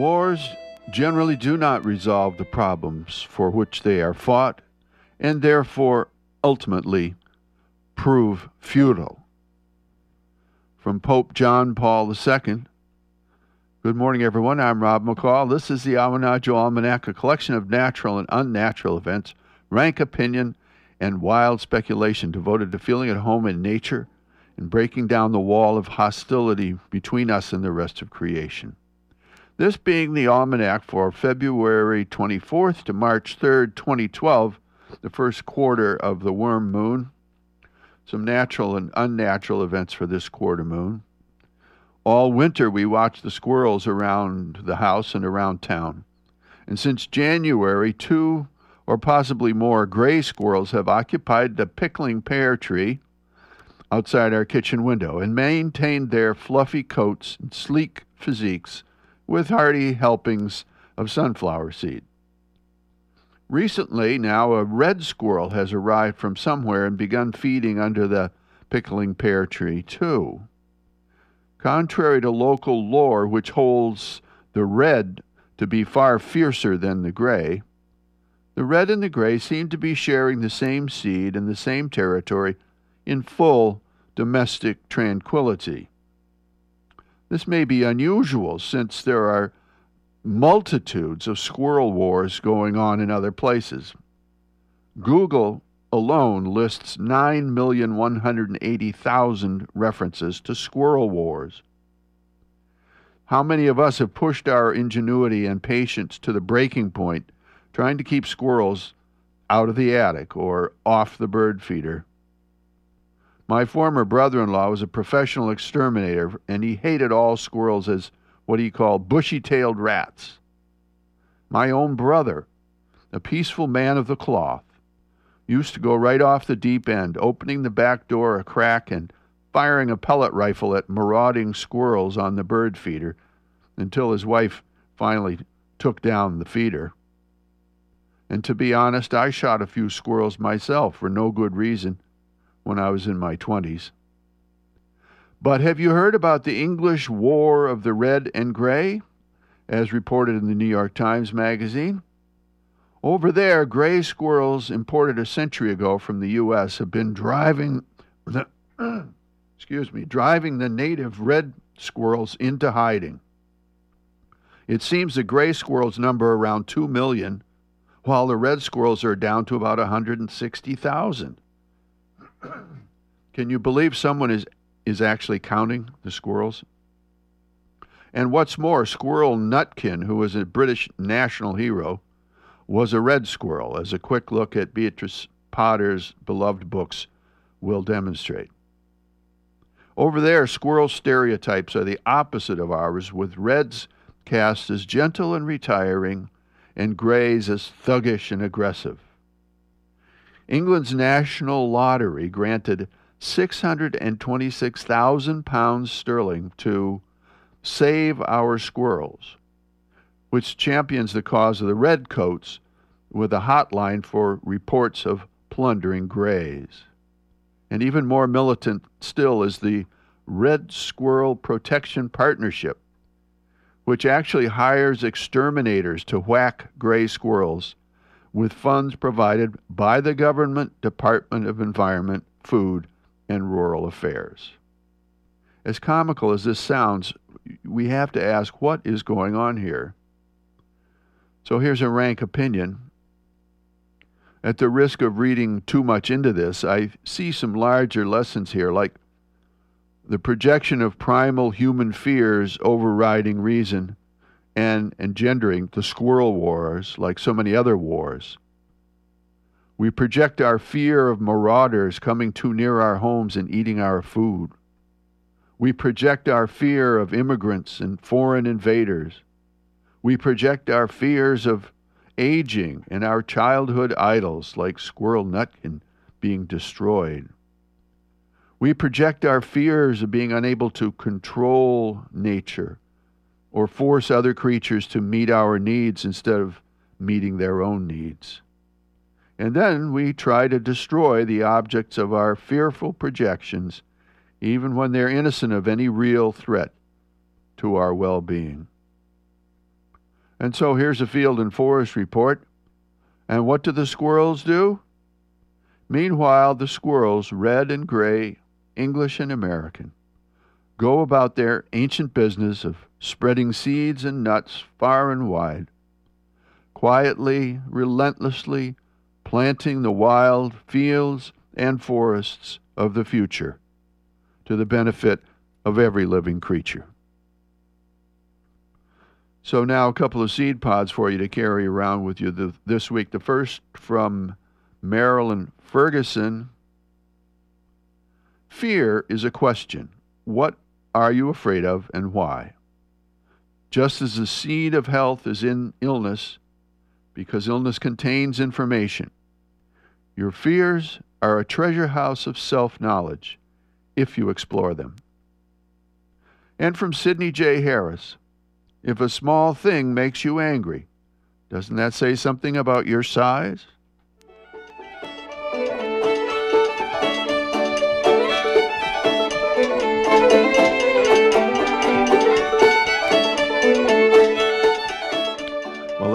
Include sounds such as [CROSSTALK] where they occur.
Wars generally do not resolve the problems for which they are fought, and therefore ultimately prove futile. From Pope John Paul II. Good morning, everyone. I'm Rob McCall. This is the Awanadjo Almanac, a collection of natural and unnatural events, rank opinion, and wild speculation devoted to feeling at home in nature and breaking down the wall of hostility between us and the rest of creation. This being the almanac for February 24th to March 3rd, 2012, the first quarter of the worm moon. Some natural and unnatural events for this quarter moon. All winter, we watch the squirrels around the house and around town. And since January, two or possibly more gray squirrels have occupied the pickling pear tree outside our kitchen window and maintained their fluffy coats and sleek physiques with hearty helpings of sunflower seed. Recently, now, a red squirrel has arrived from somewhere and begun feeding under the pickling pear tree, too. Contrary to local lore, which holds the red to be far fiercer than the gray, the red and the gray seem to be sharing the same seed and the same territory in full domestic tranquility. This may be unusual since there are multitudes of squirrel wars going on in other places. Google alone lists 9,180,000 references to squirrel wars. How many of us have pushed our ingenuity and patience to the breaking point trying to keep squirrels out of the attic or off the bird feeder? My former brother in law was a professional exterminator, and he hated all squirrels as what he called bushy tailed rats. My own brother, a peaceful man of the cloth, used to go right off the deep end, opening the back door a crack and firing a pellet rifle at marauding squirrels on the bird feeder until his wife finally took down the feeder. And to be honest, I shot a few squirrels myself for no good reason when I was in my 20s. But have you heard about the English War of the Red and Gray, as reported in the New York Times Magazine? Over there, gray squirrels imported a century ago from the U.S. have been driving the, [CLEARS THROAT] excuse me, driving the native red squirrels into hiding. It seems the gray squirrels number around 2 million, while the red squirrels are down to about 160,000. Can you believe someone is, is actually counting the squirrels? And what's more, Squirrel Nutkin, who was a British national hero, was a red squirrel, as a quick look at Beatrix Potter's beloved books will demonstrate. Over there, squirrel stereotypes are the opposite of ours, with reds cast as gentle and retiring, and grays as thuggish and aggressive. England's National Lottery granted 626,000 pounds sterling to Save Our Squirrels, which champions the cause of the redcoats with a hotline for reports of plundering grays. And even more militant still is the Red Squirrel Protection Partnership, which actually hires exterminators to whack gray squirrels with funds provided by the Government Department of Environment, Food, and Rural Affairs. As comical as this sounds, we have to ask what is going on here. So here's a rank opinion. At the risk of reading too much into this, I see some larger lessons here, like the projection of primal human fears overriding reason and engendering the squirrel wars like so many other wars. We project our fear of marauders coming too near our homes and eating our food. We project our fear of immigrants and foreign invaders. We project our fears of aging and our childhood idols like Squirrel Nutkin being destroyed. We project our fears of being unable to control nature or force other creatures to meet our needs instead of meeting their own needs. And then we try to destroy the objects of our fearful projections, even when they're innocent of any real threat to our well being. And so here's a field and forest report. And what do the squirrels do? Meanwhile, the squirrels, red and gray, English and American, go about their ancient business of spreading seeds and nuts far and wide, quietly, relentlessly planting the wild fields and forests of the future to the benefit of every living creature. So, now a couple of seed pods for you to carry around with you this week. The first from Marilyn Ferguson. Fear is a question. What are you afraid of and why? Just as the seed of health is in illness, because illness contains information, your fears are a treasure house of self knowledge if you explore them. And from Sidney J. Harris If a small thing makes you angry, doesn't that say something about your size?